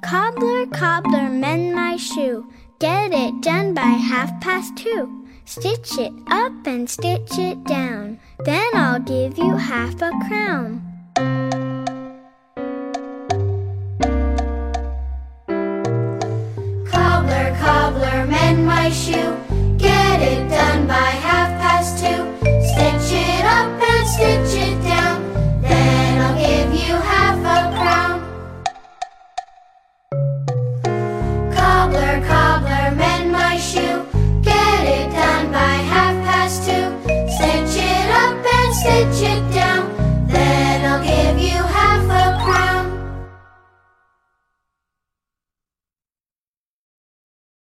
Cobbler, cobbler, mend my shoe. Get it done by half past two. Stitch it up and stitch it down. Then I'll give you half a crown. Cobbler, cobbler, mend my shoe. stitch it down.